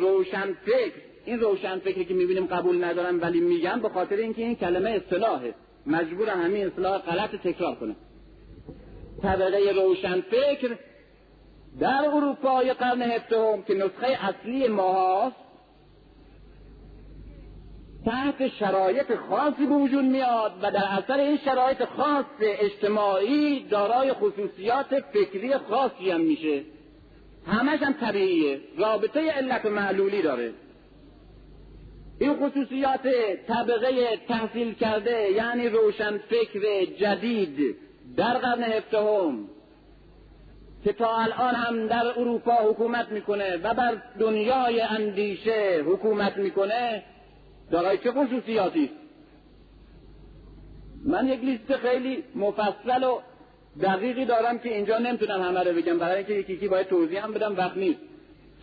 روشنفکر. این روشنفکری که می‌بینیم قبول ندارم ولی میگم به خاطر اینکه این کلمه اصطلاحه. مجبور همین اصطلاح غلط تکرار کنه. طبقه روشنفکر در اروپای قرن هفتم که نسخه اصلی ماهاست تحت شرایط خاصی به وجود میاد و در اثر این شرایط خاص اجتماعی دارای خصوصیات فکری خاصی هم میشه. همش هم طبیعیه. رابطه علت و معلولی داره. این خصوصیات طبقه تحصیل کرده یعنی روشن فکر جدید در قرن هفتهم که تا الان هم در اروپا حکومت می‌کنه و بر دنیای اندیشه حکومت می‌کنه دارای چه خصوصیاتی؟ من یک لیست خیلی مفصل و دقیقی دارم که اینجا نمی‌تونم همه رو بگم. برای اینکه یکی باید توضیح هم بدم وقت نیست.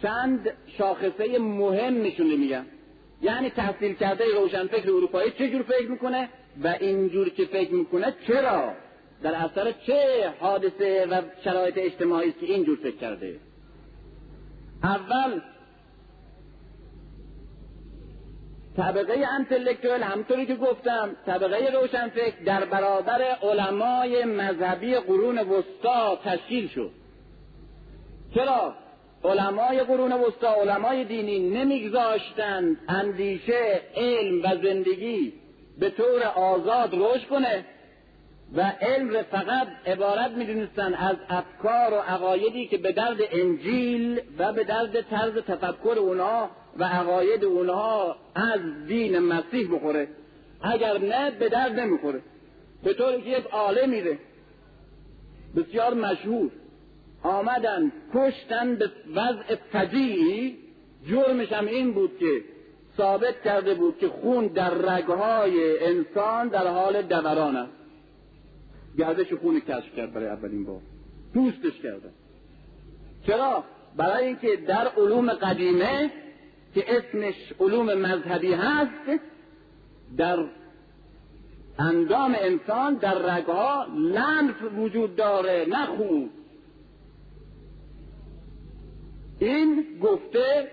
چند شاخصه مهم نشونه میگم. یعنی تحصیل کرده روشنفکر اروپایی چه جور فکر می‌کنه و اینجور که فکر می‌کنه چرا؟ در اثر چه حادثه و شرایط اجتماعی است که اینجور فکر کرده؟ اول طبقه انتلکتوال همطوری که گفتم طبقه روشنفکر در برابر علمای مذهبی قرون وسطا تشکیل شد. چرا؟ علمای قرون وسطا علمای دینی نمیگذاشتند اندیشه علم و زندگی به طور آزاد رشد کنه و علم رو فقط عبارت می‌دونستن از افکار و عقایدی که به درد انجیل و به درد طرز تفکر اونها و عقاید اونها از دین مسیح بخوره اگر نه به درد نمی‌خوره. به طوری که یک عالمی بسیار مشهور. آمدن کشتن به وضع فجیعی جرمش هم این بود که ثابت کرده بود که خون در رگهای انسان در حال دوران است. گردش خون کشف کرد برای اولین بار. دوستش کردن چرا؟ برای اینکه در علوم قدیمه که اسمش علوم مذهبی هست در اندام انسان در رگها لنف وجود داره نه خون. این گفته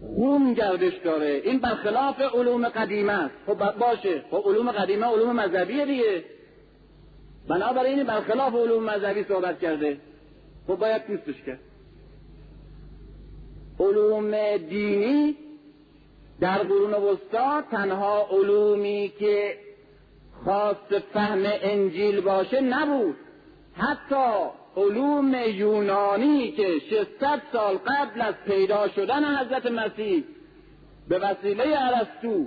خون گردش داره. این برخلاف علوم قدیمه است. خب باشه. خب علوم قدیمه علوم مذهبیه دیگه. بنابراین برخلاف علوم مذهبی صحبت کرده. خب باید دوستش کرد علوم دینی در قرون وسطا تنها علومی که خاص فهم انجیل باشه نبود. حتی علوم یونانی که 600 سال قبل از پیدا شدن حضرت مسیح به وسیله ارسطو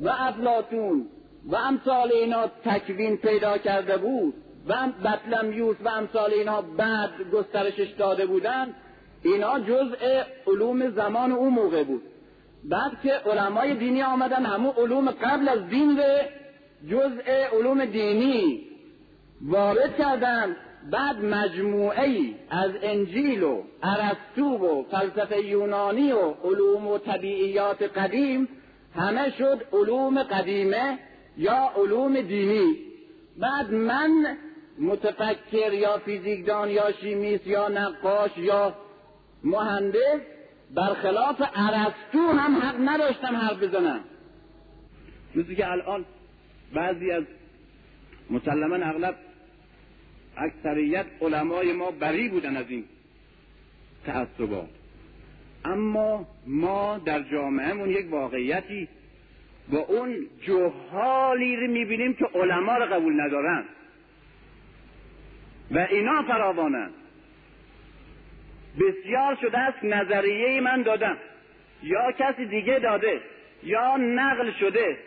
و افلاتون و امثال اینا تکوین پیدا کرده بود و بطلمیوس و امثال اینا بعد گسترشش داده بودند اینا جزء علوم زمان اون موقع بود. بعد که علمای دینی آمدن همون علوم قبل از دین به جزء علوم دینی وارد کردن. بعد مجموعه ای از انجیل و ارسطو و فلسفه یونانی و علوم و طبیعیات قدیم همه شد علوم قدیمه یا علوم دینی. بعد من متفکر یا فیزیکدان یا شیمیست یا نقاش یا مهندس برخلاف ارسطو هم حق نداشتم حرف بزنم. مثل که الان بعضی از مسلما اغلب اکثریت علمای ما بری بودن از این تعصبات. اما ما در جامعهمون یک واقعیتی با اون جهالی رو می‌بینیم که علما رو قبول ندارن. و اینا فراوانن. بسیار شده است نظریه من دادم. یا کسی دیگه داده یا نقل شده.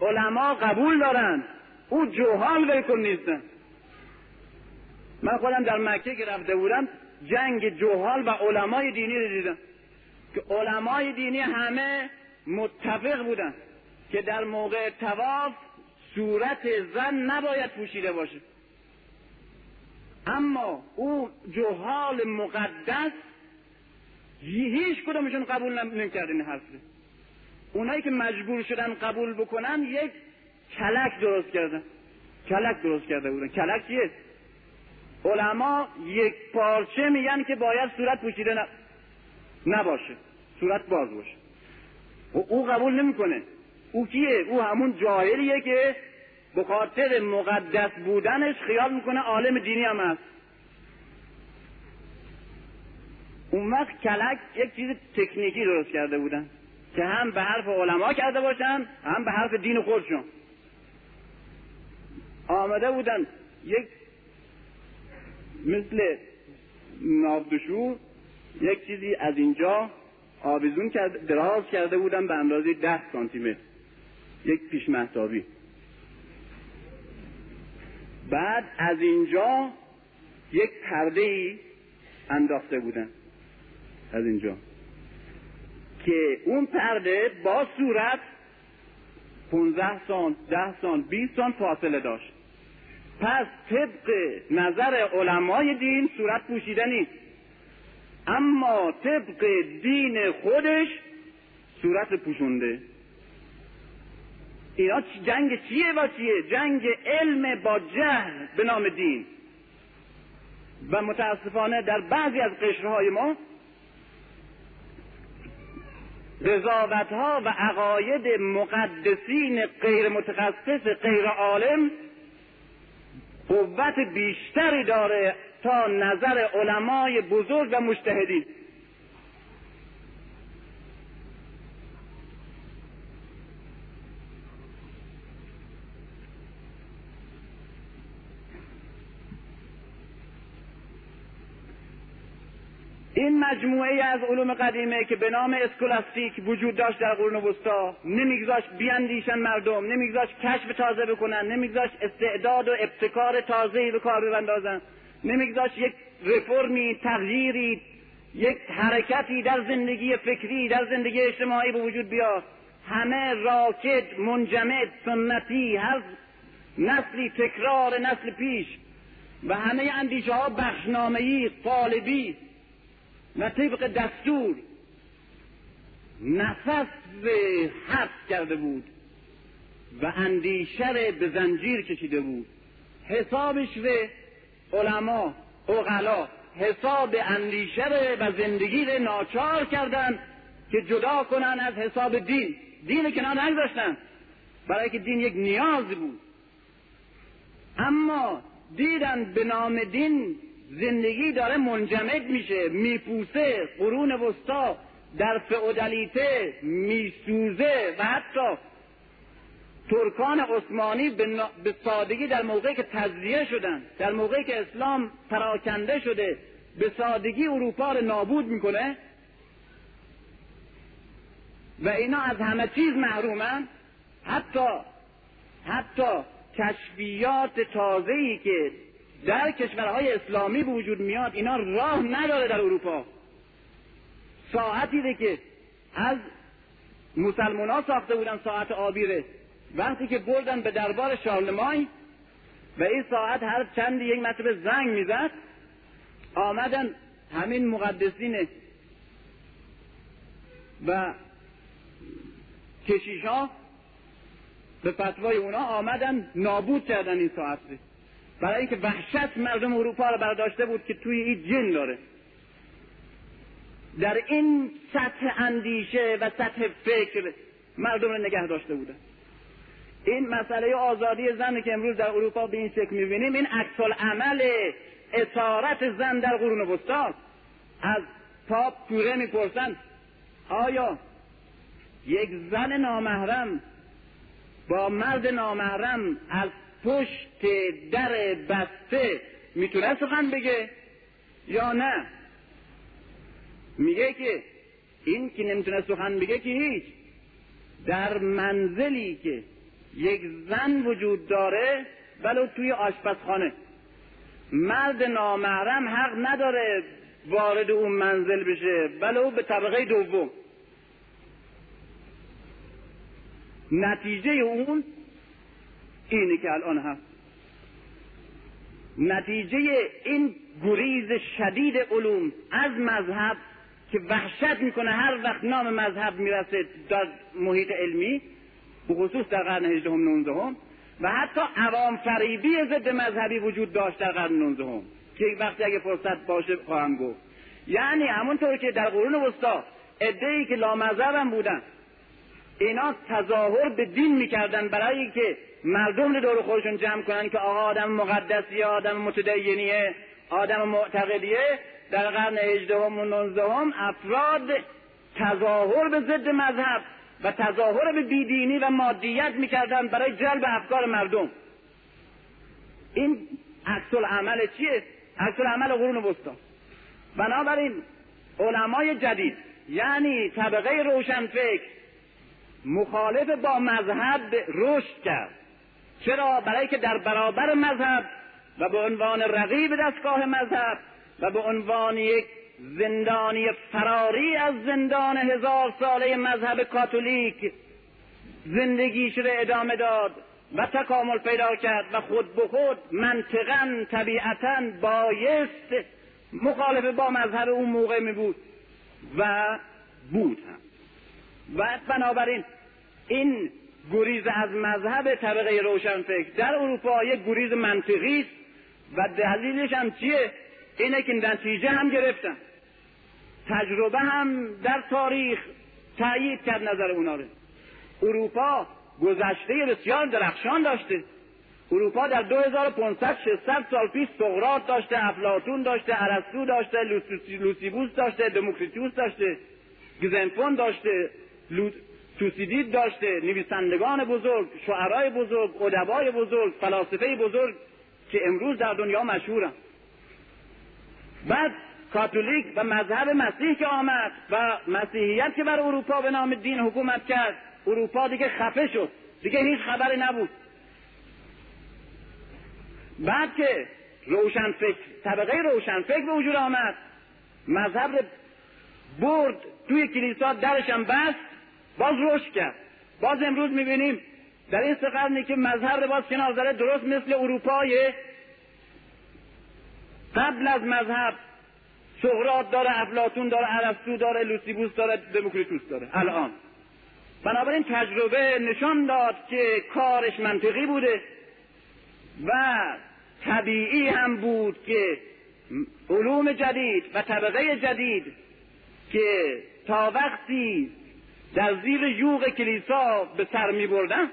علما قبول دارن او جهال بیکن نیستن. من خودم در مکه که رفته بودم جنگ جوهال و علمای دینی رو دیدم. که علمای دینی همه متفق بودن که در موقع تواف صورت زن نباید پوشیده باشه. اما او جهال مقدس هیچ کدومشون قبول نمی‌کرد این حرف اونایی که مجبور شدن قبول بکنن یک کلک درست کردن. کلک درست کرده بودن. کلک چیه؟ علما یک پارچه میگن که باید صورت پوشیده نباشه. صورت باز باشه. و او قبول نمی‌کنه. او کیه؟ او همون جاهلیه که به خاطر مقدس بودنش خیال می‌کنه عالم دینی هم هست. اون وقت کلک یک چیز تکنیکی درست کرده بودن که هم به حرف علما کرده باشن هم به حرف دین خودشون. آمده بودن یک مثل نابدشور یک چیزی از اینجا آویزون کرده دراز کرده بودن به اندازه ده سانتی متر یک پیش محتابی بعد از اینجا یک پرده ای انداخته بودن. از اینجا. که اون پرده با صورت 15 سان 10 سان 20 سان فاصله داشت. پس طبق نظر علمای دین صورت پوشیده نیست. اما طبق دین خودش صورت پوشونده. اینا جنگ چیه با چیه؟ جنگ علم با جهل به نام دین. و متاسفانه در بعضی از قشرهای ما قضاوت ها و عقاید مقدسین غیر متخصص غیر عالم قوت بیشتری داره تا نظر علمای بزرگ و مجتهدین. این مجموعه از علوم قدیمه که به نام اسکولاستیک وجود داشت در قرون وسطا نمیگذاشت بیاندیشن مردم نمیگذاشت کشف تازه بکنن نمیگذاشت استعداد و ابتکار تازه به کار بندازن نمیگذاشت یک رفرمی تغییری یک حرکتی در زندگی فکری در زندگی اجتماعی به وجود بیاد همه راکد منجمد سنتی هر نسلی تکرار نسل پیش و همه اندیشه ها بخشنامهی قالبی. و طبق دستور نفس حبس کرده بود و اندیشه به زنجیر کشیده بود. حسابش به علما اغلا حساب اندیشه و زندگی رو ناچار کردن که جدا کنن از حساب دین. دین کنار نگذاشتن. برای که دین یک نیاز بود. اما دیدن به نام دین زندگی داره منجمد میشه میپوسه قرون وسطا در فئودالیته میسوزه و حتی ترکان عثمانی به سادگی در موقعی که تزریه شدن در موقعی که اسلام پراکنده شده به سادگی اروپا رو نابود می‌کنه. و اینا از همه چیز محرومن. حتی حتی کشفیات تازه‌ای که در کشورهای اسلامی به وجود میاد اینا راه نداره در اروپا. ساعتی که از مسلمان ها ساخته بودن ساعت آبیره. وقتی که بردن به دربار شارلمای و این ساعت هر چند یک مرتبه زنگ می‌زد آمدن همین مقدسین و کشیش ها به فتوای اونا آمدن نابود کردن این ساعت برای اینکه وحشت مردم اروپا رو برداشته بود که توی این جن داره. در این سطح اندیشه و سطح فکر مردم رو نگه داشته بودن. این مسئله آزادی زن که امروز در اروپا به این شکل می‌بینیم این عکس عمل اسارت زن در قرون وسطا. از پاپ کوره می‌پرسن آیا یک زن نامحرم با مرد نامحرم از پشت در بسته. می‌تونه سخن بگه یا نه؟ میگه که این که نمی‌تونه سخن بگه که هیچ. در منزلی که یک زن وجود داره ولو توی آشپزخانه. مرد نامحرم حق نداره وارد اون منزل بشه. ولو به طبقه دوم. نتیجه اون اینه که الان هست. نتیجه این گریز شدید علوم از مذهب که وحشت می‌کنه هر وقت نام مذهب می‌رسه در محیط علمی به خصوص در قرن هجدهم نونزدهم و حتی عوام فریبی ضد مذهبی وجود داشت در قرن نونزدهم که وقتی اگه فرصت باشه خواهم گفت. یعنی همونطور که در قرون وسطا ای که لامذهب بودن اینا تظاهر به دین می‌کردن برای که مردم رو دور خودشون جمع کنن که آقا آدم مقدسی آدم متدینیه آدم معتقدیه. در قرن هجدهم و نوزدهم افراد تظاهر به ضد مذهب و تظاهر به بیدینی و مادیت می‌کردن برای جلب افکار مردم. این عکس عمل چیه؟ عکس عمل قرون وسطا بنابراین علمای جدید یعنی طبقه روشنفکر مخالف با مذهب رشد کرد. چرا؟ برای که در برابر مذهب و به عنوان رقیب دستگاه مذهب و به عنوان یک زندانی فراری از زندان هزار ساله مذهب کاتولیک زندگیش را ادامه داد و تکامل پیدا کرد و خود به خود منطقا طبیعتا بایست مخالف با مذهب اون موقع می بود و بود هم. و بنابراین این گریز از مذهب طبقه روشنفکر در اروپا یک گریز منطقی است و دلیلش هم چیه؟ اینه که نتیجه هم گرفتن. تجربه هم در تاریخ تأیید کرد نظر اونا رو. اروپا گذشته بسیار درخشان داشته. اروپا در 2500 600 سال پیش سقراط داشته افلاطون داشته ارسطو داشته لوسیبوس داشته دموکریتوس داشته گزنفون داشته توسیدید داشته نویسندگان بزرگ شعرای بزرگ ادبای بزرگ فلاسفه بزرگ که امروز در دنیا مشهورن. بعد کاتولیک و مذهب مسیح که آمد و مسیحیت که بر اروپا به نام دین حکومت کرد اروپا دیگه خفه شد. دیگه هیچ خبری نبود. بعد که روشنفکر طبقه روشنفکر به وجود آمد مذهب برد توی کلیسا درشم بست. باز رشد کرد. باز امروز می‌بینیم در این سه که مذهب باز کنار زده درست مثل اروپای قبل از مذهب سقراط داره افلاطون داره ارسطو داره لوسیبوس داره دموکریتوس داره. الان. بنابراین تجربه نشان داد که کارش منطقی بوده و طبیعی هم بود که علوم جدید و طبقه جدید که تا وقتی در زیر یوغ کلیسا به سر می بردن.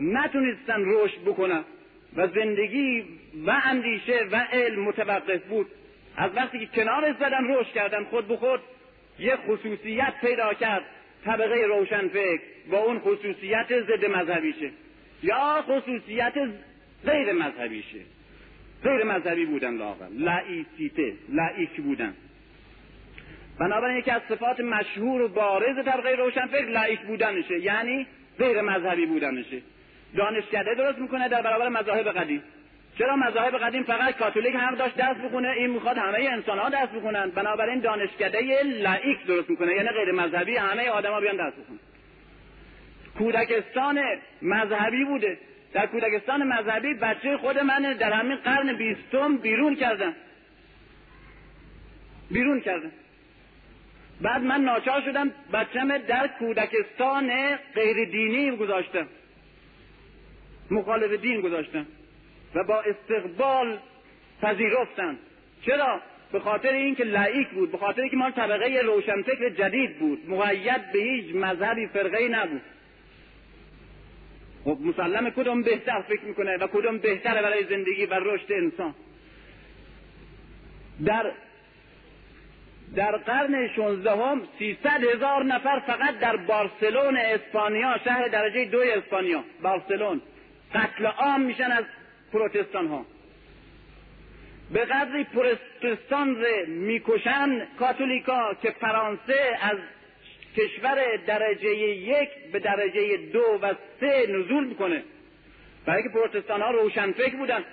نتونستن رشد بکنن. و زندگی و اندیشه و علم متوقف بود. از وقتی که کنارش زدن رشد کردن خود به خود یک خصوصیت پیدا کرد. طبقه روشنفکر با اون خصوصیت ضد مذهبیشه. یا خصوصیت غیر مذهبیشه. غیر مذهبی بودن لاغر. لعیسیته لعیک بودن. بنابراین یکی از صفات مشهور و بارز طبقه روشنفکر لعیک بودنشه. یعنی غیر مذهبی بودنشه. دانشکده درست می‌کنه در برابر مذاهب قدیم. چرا مذاهب قدیم فقط کاتولیک هم داشت درس بخونه این می‌خواد همه انسان ها درس بخونن. بنابراین دانشکده لایک درست می‌کنه. یعنی غیر مذهبی همه آدما بیان درس بخونن. کودکستان مذهبی بوده. در کودکستان مذهبی بچه خود من در همین قرن بیستم بیرون کردن بیرون کردن بعد من ناچار شدم بچم در کودکستان غیر دینی گذاشتم. مخالف دین گذاشتن و با استقبال پذیرفتند چرا؟ به خاطر اینکه لایک بود به خاطر اینکه ما طبقه روشنفکر جدید بود. مقید به هیچ مذهبی فرقه نبود. خب مسلم کدوم بهتر فکر می‌کنه و کدوم بهتره برای زندگی و رشد انسان؟ در در قرن 16 هم 300 هزار نفر فقط در بارسلون اسپانیا شهر درجه دو اسپانیا بارسلون. قتل عام میشن از پروتستان ها به قدری پروتستان رو می‌کشن کاتولیکا که فرانسه از کشور درجه یک به درجه دو و سه نزول می‌کنه. برای که پروتستان ها روشنفکر بودن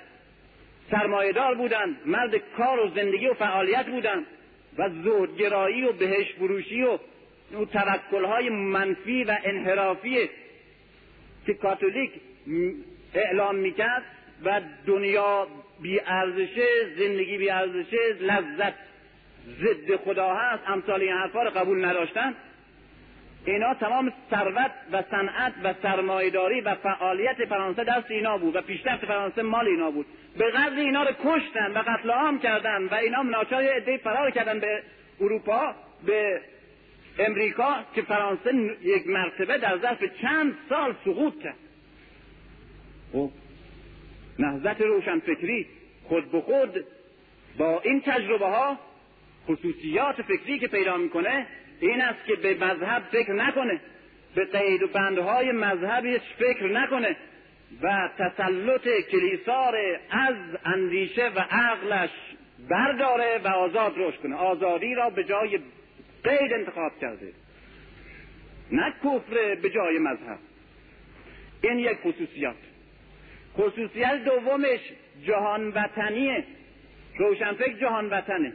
سرمایهدار بودن مرد کار و زندگی و فعالیت بودن. و زهدگرایی و بهش فروشی و توکل های منفی و انحرافی که کاتولیک اعلام می‌کرد و دنیا بی ارزشه زندگی بی ارزشه لذت ضد خدا هست. امثال این حرفا رو قبول نداشتن. اینا تمام ثروت و صنعت و سرمایهداری و فعالیت فرانسه دست اینا بود و پیشرفت فرانسه مال اینا بود. به قدر اینا رو کشتن و قتل عام کردن و اینا ناچار عده فرار کردن به اروپا به امریکا که فرانسه یک مرتبه در ظرف چند سال سقوط کرد. خب نهضت روشنفکری خود به خود با این تجربه ها خصوصیات فکری که پیدا می‌کنه این است که به مذهب فکر نکنه. به قید و بندهای مذهبیش فکر نکنه. و تسلط کلیسا از اندیشه و عقلش برداره و آزاد روش کنه. آزادی را به جای قید انتخاب کرده. نه کفر به جای مذهب. این یک خصوصیات خصوصیت دومش جهان وطنیه روشنفکر جهان وطنه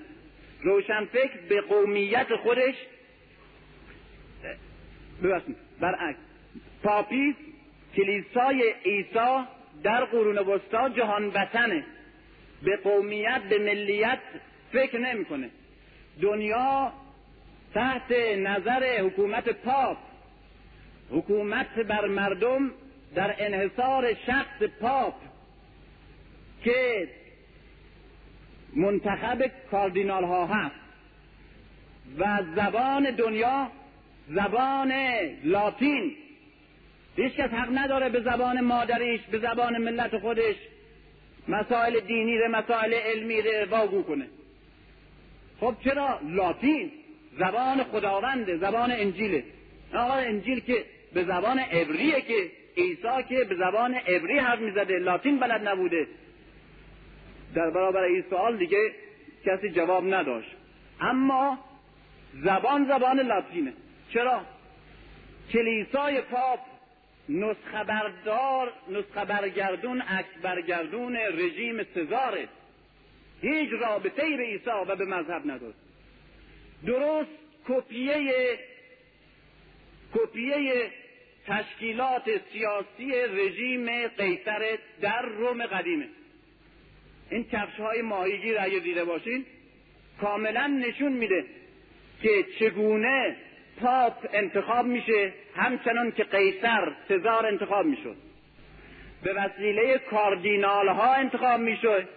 روشنفکر به قومیت خودش برعکس. پاپیز کلیسای عیسی در قرون وسطا جهان وطنه. به قومیت به ملیت فکر نمی‌کنه. دنیا تحت نظر حکومت پاپ. حکومت بر مردم در انحصار شخص پاپ که منتخب کاردینال ها هست. و زبان دنیا زبان لاتین. هیچ کس حق نداره به زبان مادریش به زبان ملت خودش مسائل دینی ره مسائل علمی ره واگو کنه. خب چرا لاتین؟ زبان خداونده زبان انجیله. آقا انجیل که به زبان عبریه که عیسی که به زبان عبری حرف می‌زده. لاتین بلد نبوده. در برابر این سوال دیگه کسی جواب نداشت. اما زبان زبان لاتینه. چرا؟ کلیسای پاپ نسخه بردار نسخه برگردون عکس برگردون رژیم سزاره. هیچ رابطه ای به عیسی و به مذهب نداشت. درست کپیه کپیه تشکیلات سیاسی رژیم قیصر در روم قدیمه. این کفش های ماهیگیر اگه دیده باشین کاملا نشون میده که چگونه پاپ انتخاب میشه همچنان که قیصر سزار انتخاب می‌شد. به وسیله کاردینال ها انتخاب می‌شد.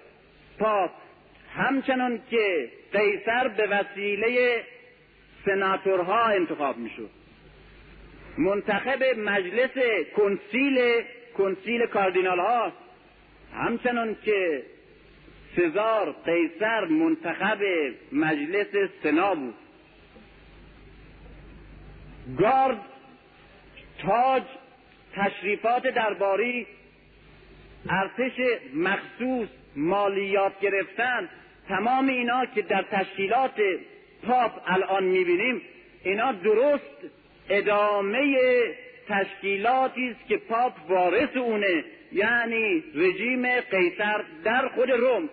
پاپ همچنان که قیصر به وسیله سناتورها انتخاب می‌شد. منتخب مجلس کنسیل کنسیل کاردینال ها همچنان که سزار قیصر منتخب مجلس سنا بود. گارد تاج تشریفات درباری ارتش مخصوص مالیات گرفتن تمام اینا که در تشکیلات پاپ الان می‌بینیم اینا درست ادامه تشکیلاتی است که پاپ وارث اونه یعنی رژیم قیصر در خود روم.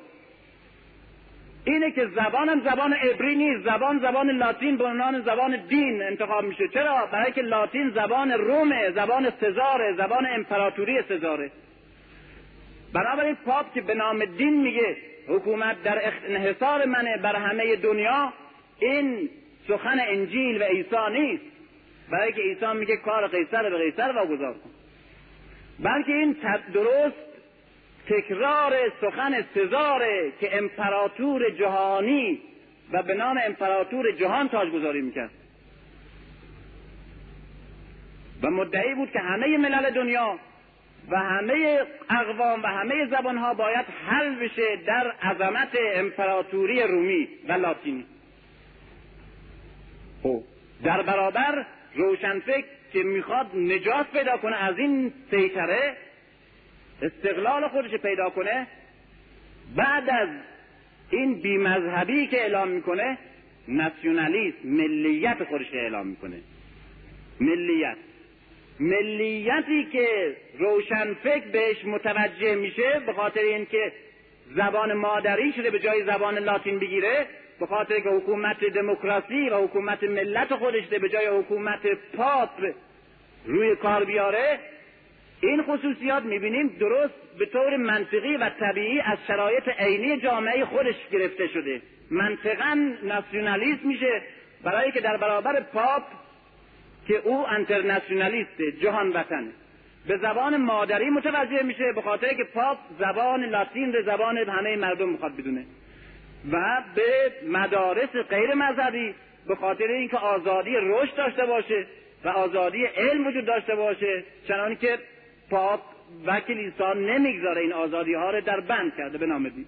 اینه که زبانم زبان عبری نیست. زبان زبان لاتین به عنوان زبان دین انتخاب میشه. چرا؟ برای که لاتین زبان رومه زبان سزاره زبان امپراتوری سزاره. بنابراین پاپ که به نام دین میگه حکومت در انحصار منه بر همه دنیا این سخن انجیل و عیسی نیست. برای که عیسی میگه کار قیصر به قیصر واگذار کن. بلکه این درست تکرار سخن سزاره که امپراتور جهانی و به نام امپراتور جهان تاجگذاری می‌کرد. و مدعی بود که همه ملل دنیا و همه اقوام و همه زبانها باید حل بشه در عظمت امپراتوری رومی و لاتینی. خب در برابر روشنفکر که می‌خواد نجات پیدا کنه از این سیطره استقلال خودش پیدا کنه بعد از این بیمذهبی که اعلام می‌کنه ناسیونالیسم ملیت خودش اعلام می‌کنه. ملیت. ملیتی که روشنفکر بهش متوجه میشه به خاطر اینکه زبان مادری شده به جای زبان لاتین بگیره به خاطر که حکومت دموکراسی و حکومت ملت خودش به جای حکومت پاپ روی کار بیاره این خصوصیات می‌بینیم درست به طور منطقی و طبیعی از شرایط عینی جامعه خودش گرفته شده. منطقا ناسیونالیست میشه برای که در برابر پاپ که او انترناسیونالیست جهان وطنه به زبان مادری متوجه میشه به خاطر که پاپ زبان لاتین به زبان همه مردم می‌خواد بدونه. و به مدارس غیر مذهبی به خاطر اینکه آزادی رشد داشته باشه و آزادی علم وجود داشته باشه چنانی که پاپ و کلیسا نمی‌گذاره این آزادی ها رو در بند کرده به نام دین.